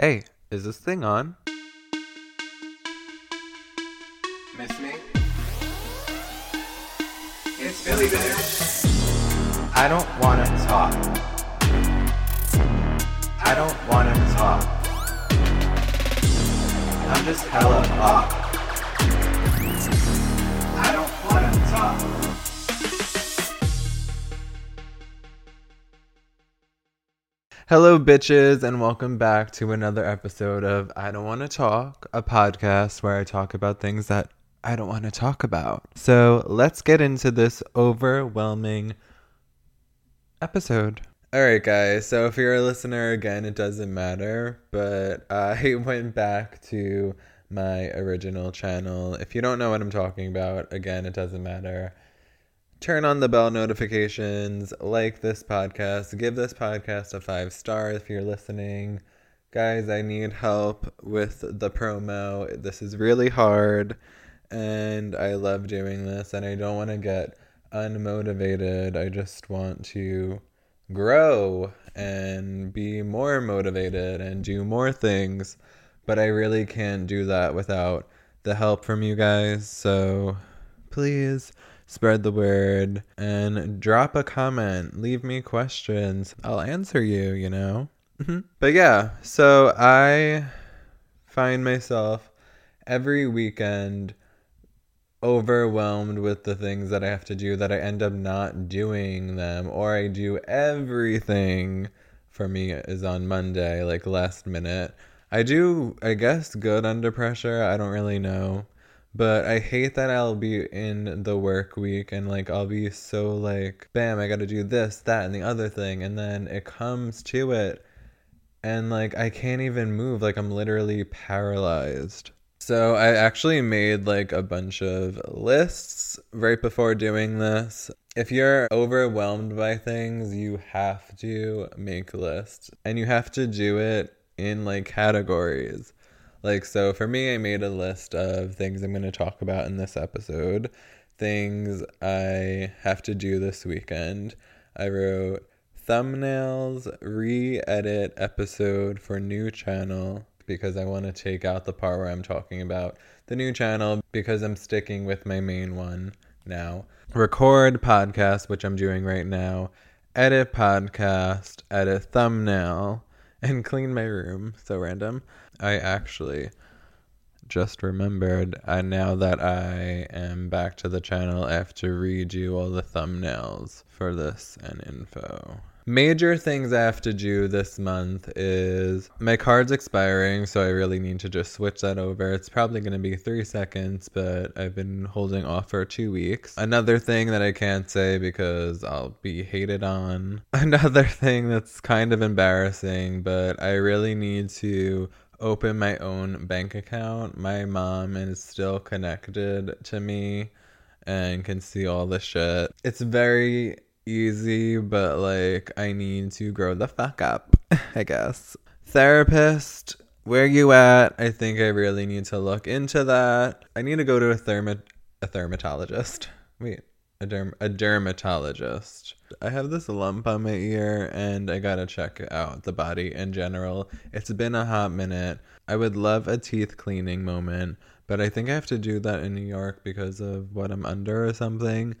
Hey, is this thing on? Miss me? It's Billy Bitch. I don't wanna talk. I don't wanna talk. I'm just hella off. I don't wanna talk. Hello, bitches, and welcome back to another episode of I Don't Want to Talk, a podcast where I talk about things that I don't want to talk about. So let's get into this overwhelming episode. All right, guys. So if you're a listener again, it doesn't matter, but I went back to my original channel. If you don't know what I'm talking about, again, it doesn't matter turn on the bell notifications, like this podcast, give this podcast a five star if you're listening. Guys, I need help with the promo. This is really hard, and I love doing this, and I don't want to get unmotivated. I just want to grow and be more motivated and do more things, but I really can't do that without the help from you guys. So please spread the word, and drop a comment. Leave me questions. I'll answer you, you know? Mm-hmm. but yeah, so I find myself every weekend overwhelmed with the things that I have to do that I end up not doing them, or I do everything for me is on Monday, like last minute. I do, I guess, good under pressure. I don't really know. But I hate that I'll be in the work week and like I'll be so like, bam, I gotta do this, that, and the other thing. And then it comes to it and like I can't even move. Like I'm literally paralyzed. So I actually made like a bunch of lists right before doing this. If you're overwhelmed by things, you have to make lists and you have to do it in like categories. Like, so for me, I made a list of things I'm going to talk about in this episode, things I have to do this weekend. I wrote thumbnails, re edit episode for new channel because I want to take out the part where I'm talking about the new channel because I'm sticking with my main one now. Record podcast, which I'm doing right now. Edit podcast, edit thumbnail, and clean my room. So random. I actually just remembered I now that I am back to the channel, I have to redo all the thumbnails for this and info. Major things I have to do this month is my card's expiring, so I really need to just switch that over. It's probably going to be three seconds, but I've been holding off for two weeks. Another thing that I can't say because I'll be hated on. Another thing that's kind of embarrassing, but I really need to open my own bank account. My mom is still connected to me and can see all the shit. It's very easy, but like I need to grow the fuck up, I guess. Therapist, where you at? I think I really need to look into that. I need to go to a thermo a dermatologist. Wait, a derm a dermatologist. I have this lump on my ear and I gotta check out the body in general. It's been a hot minute. I would love a teeth cleaning moment, but I think I have to do that in New York because of what I'm under or something.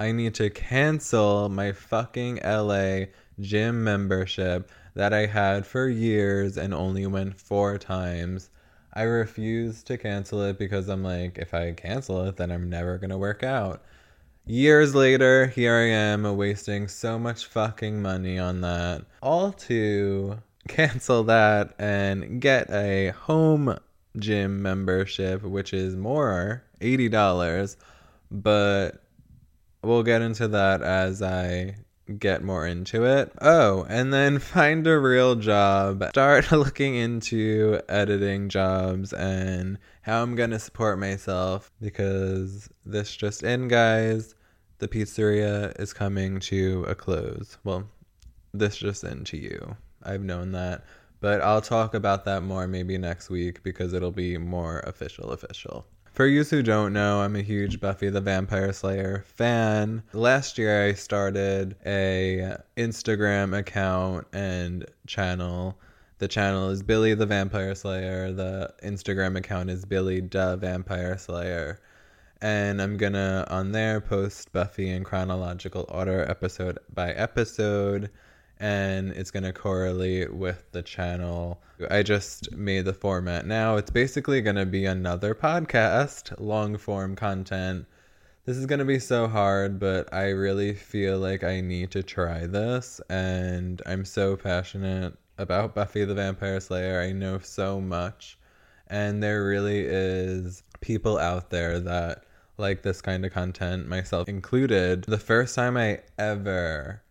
I need to cancel my fucking LA gym membership that I had for years and only went four times. I refuse to cancel it because I'm like, if I cancel it, then I'm never gonna work out. Years later, here I am wasting so much fucking money on that. All to cancel that and get a home gym membership, which is more $80. But we'll get into that as I get more into it. Oh, and then find a real job. Start looking into editing jobs and how I'm going to support myself because this just in, guys. The pizzeria is coming to a close. Well, this just in to you. I've known that. But I'll talk about that more maybe next week because it'll be more official official. For you who don't know, I'm a huge Buffy the Vampire Slayer fan. Last year I started a Instagram account and channel The channel is Billy the Vampire Slayer. The Instagram account is Billy the Vampire Slayer. And I'm gonna on there post Buffy in chronological order, episode by episode, and it's gonna correlate with the channel. I just made the format now. It's basically gonna be another podcast, long form content. This is gonna be so hard, but I really feel like I need to try this, and I'm so passionate about Buffy the Vampire Slayer. I know so much, and there really is people out there that like this kind of content, myself included. The first time I ever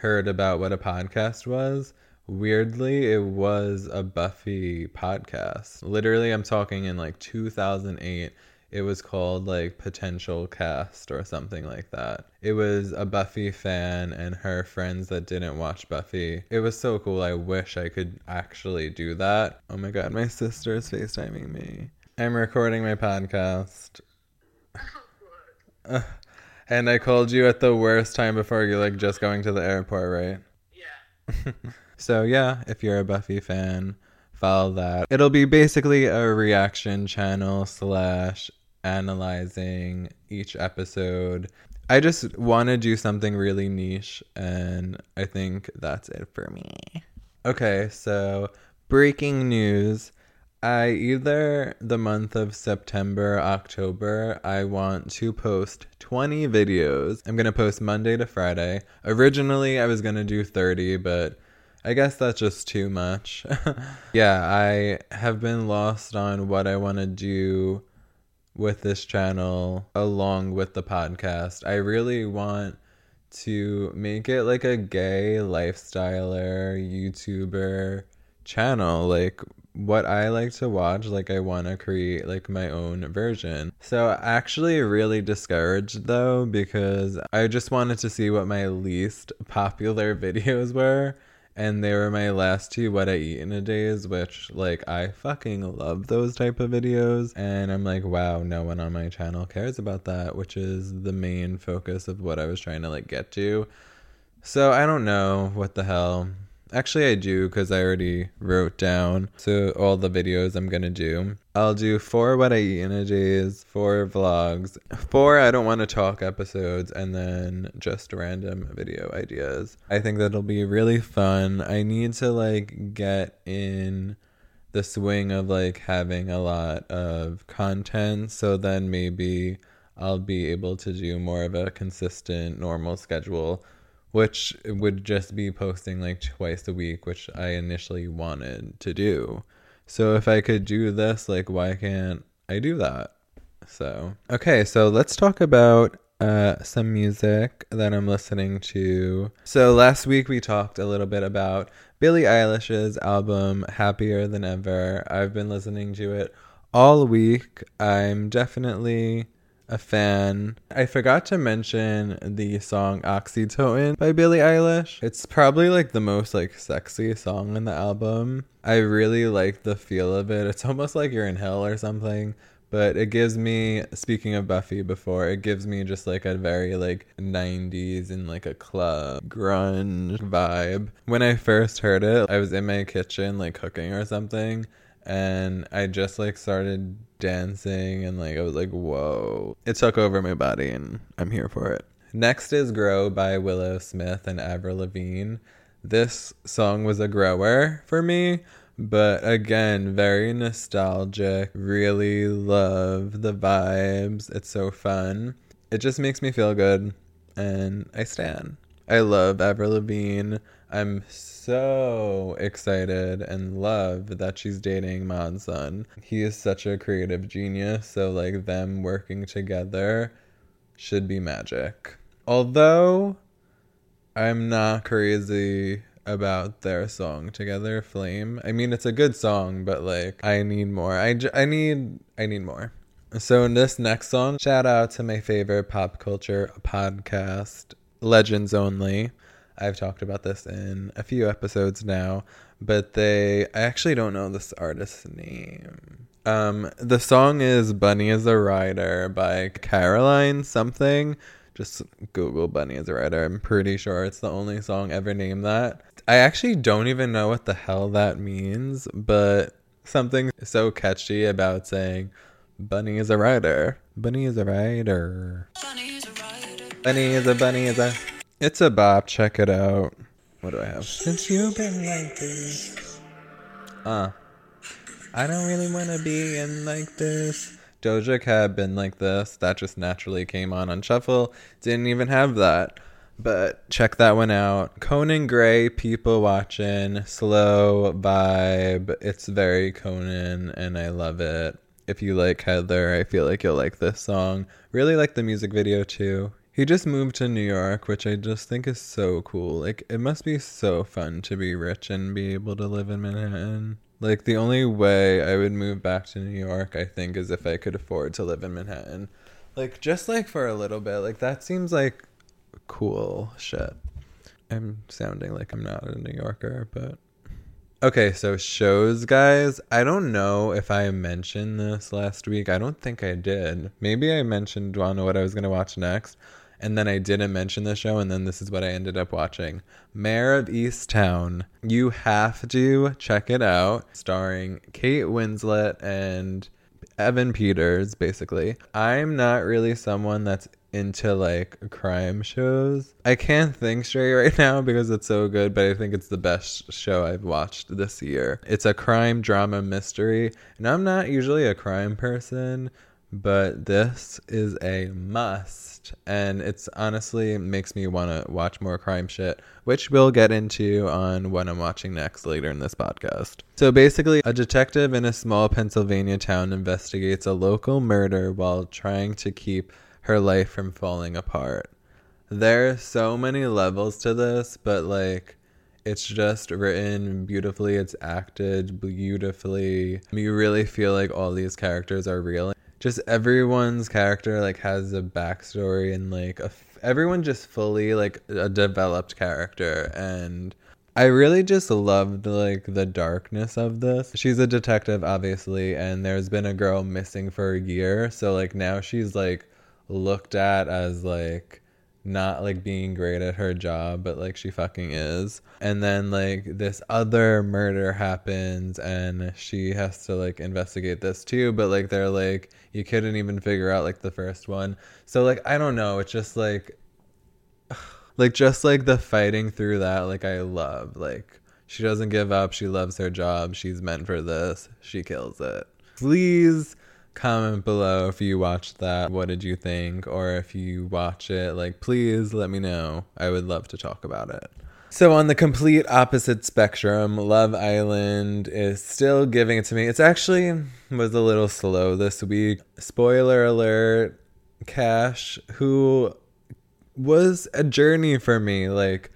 heard about what a podcast was, weirdly, it was a Buffy podcast. Literally, I'm talking in like 2008 it was called like Potential Cast or something like that. It was a Buffy fan and her friends that didn't watch Buffy. It was so cool. I wish I could actually do that. Oh my god, my sister is FaceTiming me. I'm recording my podcast. Oh, and I called you at the worst time before you're like just going to the airport, right? Yeah. so yeah, if you're a Buffy fan, follow that. It'll be basically a reaction channel slash analyzing each episode. I just want to do something really niche, and I think that's it for me. Okay, so breaking news. I either the month of September, October, I want to post 20 videos. I'm going to post Monday to Friday. Originally, I was going to do 30, but I guess that's just too much. yeah, I have been lost on what I want to do with this channel along with the podcast. I really want to make it like a gay lifestyler YouTuber channel. Like what I like to watch, like I want to create like my own version. So actually really discouraged though because I just wanted to see what my least popular videos were and they were my last two what I eat in a days, which like I fucking love those type of videos. And I'm like, wow, no one on my channel cares about that, which is the main focus of what I was trying to like get to. So I don't know what the hell. Actually, I do because I already wrote down so all the videos I'm gonna do. I'll do four what I eat in a days, four vlogs, four I don't want to talk episodes, and then just random video ideas. I think that'll be really fun. I need to like get in the swing of like having a lot of content, so then maybe I'll be able to do more of a consistent, normal schedule which would just be posting like twice a week, which I initially wanted to do. So if I could do this, like, why can't I do that? So, okay, so let's talk about uh, some music that I'm listening to. So last week we talked a little bit about Billie Eilish's album Happier Than Ever. I've been listening to it all week. I'm definitely a fan. I forgot to mention the song Oxytocin by Billie Eilish. It's probably like the most like sexy song in the album. I really like the feel of it. It's almost like you're in hell or something. But it gives me, speaking of Buffy before, it gives me just like a very like 90s and like a club grunge vibe. When I first heard it, I was in my kitchen like cooking or something and I just like started dancing and like I was like, whoa. It took over my body and I'm here for it. Next is Grow by Willow Smith and Avril Lavigne. This song was a grower for me, but again, very nostalgic. Really love the vibes. It's so fun. It just makes me feel good and I stand. I love Avril Lavigne. I'm so excited and love that she's dating Mod Sun. He is such a creative genius, so like them working together should be magic. Although I'm not crazy about their song together, Flame. I mean, it's a good song, but like I need more. I, j- I need I need more. So in this next song, shout out to my favorite pop culture podcast, Legends Only. I've talked about this in a few episodes now, but they I actually don't know this artist's name. Um, the song is Bunny is a Rider by Caroline something. Just Google Bunny is a Rider. I'm pretty sure it's the only song ever named that. I actually don't even know what the hell that means, but something so catchy about saying Bunny is a rider. Bunny is a rider. Bunny is a rider. Bunny is a bunny is a. It's a bop. Check it out. What do I have? Since you've been like this. Uh. I don't really want to be in like this. Doja Cat been like this. That just naturally came on on shuffle. Didn't even have that. But check that one out. Conan Gray, people watching, slow vibe. It's very Conan, and I love it. If you like Heather, I feel like you'll like this song. Really like the music video too. He just moved to New York, which I just think is so cool. Like, it must be so fun to be rich and be able to live in Manhattan. Like, the only way I would move back to New York, I think, is if I could afford to live in Manhattan. Like, just like for a little bit. Like, that seems like cool shit. I'm sounding like I'm not a New Yorker, but okay. So shows, guys. I don't know if I mentioned this last week. I don't think I did. Maybe I mentioned wanna what I was gonna watch next, and then I didn't mention the show, and then this is what I ended up watching. Mare of Easttown. You have to check it out. Starring Kate Winslet and Evan Peters, basically. I'm not really someone that's into like crime shows. I can't think straight right now because it's so good, but I think it's the best show I've watched this year. It's a crime drama mystery, and I'm not usually a crime person, but this is a must. And it's honestly makes me want to watch more crime shit, which we'll get into on what I'm watching next later in this podcast. So basically, a detective in a small Pennsylvania town investigates a local murder while trying to keep her life from falling apart. There are so many levels to this, but like it's just written beautifully, it's acted beautifully. You really feel like all these characters are real. Just everyone's character like has a backstory and like everyone just fully like a developed character and I really just loved like the darkness of this. She's a detective obviously and there's been a girl missing for a year, so like now she's like looked at as like not like being great at her job, but like she fucking is. And then like this other murder happens and she has to like investigate this too, but like they're like you couldn't even figure out like the first one. So like I don't know, it's just like like just like the fighting through that like I love. Like she doesn't give up, she loves her job, she's meant for this. She kills it. Please comment below if you watched that. What did you think? Or if you watch it, like, please let me know. I would love to talk about it. So, on the complete opposite spectrum, Love Island is still giving it to me. It's actually was a little slow this week. Spoiler alert, Cash, who was a journey for me. Like,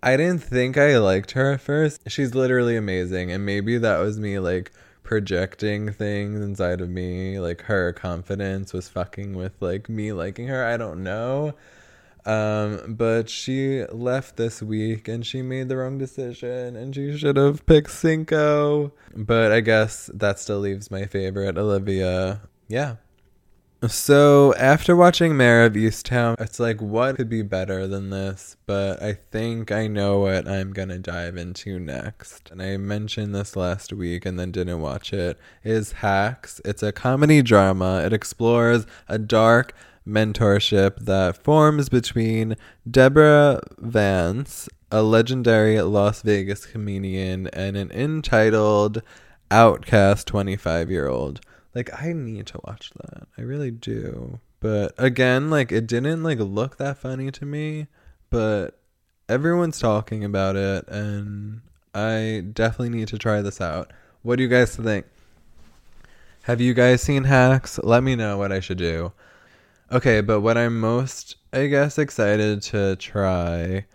I didn't think I liked her at first. She's literally amazing. And maybe that was me, like, projecting things inside of me like her confidence was fucking with like me liking her i don't know. Um but she left this week and she made the wrong decision and she should have picked cinco. But i guess that still leaves my favorite olivia. Yeah so after watching Mare of Easttown, it's like what could be better than this? But I think I know what I'm gonna dive into next. And I mentioned this last week and then didn't watch it. Is Hacks. It's a comedy drama. It explores a dark mentorship that forms between Deborah Vance, a legendary Las Vegas comedian, and an entitled outcast 25 year old like I need to watch that. I really do. But again, like it didn't like look that funny to me, but everyone's talking about it and I definitely need to try this out. What do you guys think? Have you guys seen Hacks? Let me know what I should do. Okay, but what I'm most I guess excited to try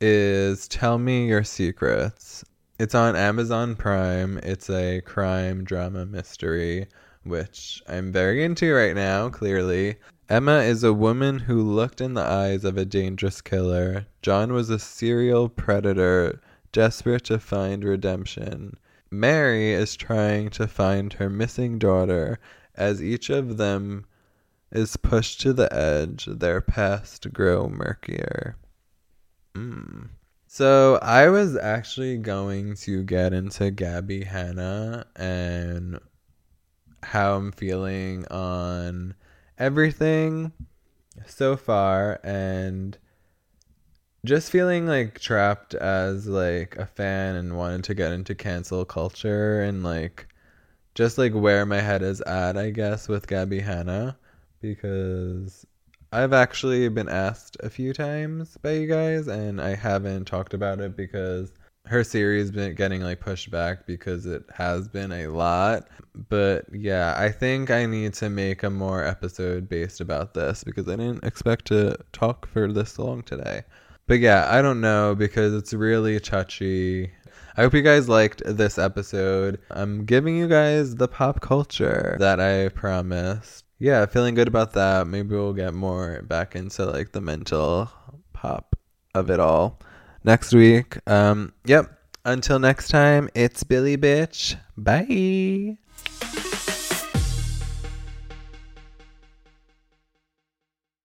is Tell Me Your Secrets. It's on Amazon Prime. It's a crime drama mystery which I'm very into right now, clearly. Emma is a woman who looked in the eyes of a dangerous killer. John was a serial predator, desperate to find redemption. Mary is trying to find her missing daughter as each of them is pushed to the edge, their past grow murkier. Mm. So I was actually going to get into Gabby Hanna and how I'm feeling on everything so far and just feeling like trapped as like a fan and wanted to get into cancel culture and like just like where my head is at, I guess, with Gabby Hanna because I've actually been asked a few times by you guys and I haven't talked about it because her series been getting like pushed back because it has been a lot. But yeah, I think I need to make a more episode based about this because I didn't expect to talk for this long today. But yeah, I don't know because it's really touchy. I hope you guys liked this episode. I'm giving you guys the pop culture that I promised. Yeah, feeling good about that. Maybe we'll get more back into like the mental pop of it all next week. Um, yep. Until next time, it's Billy Bitch. Bye.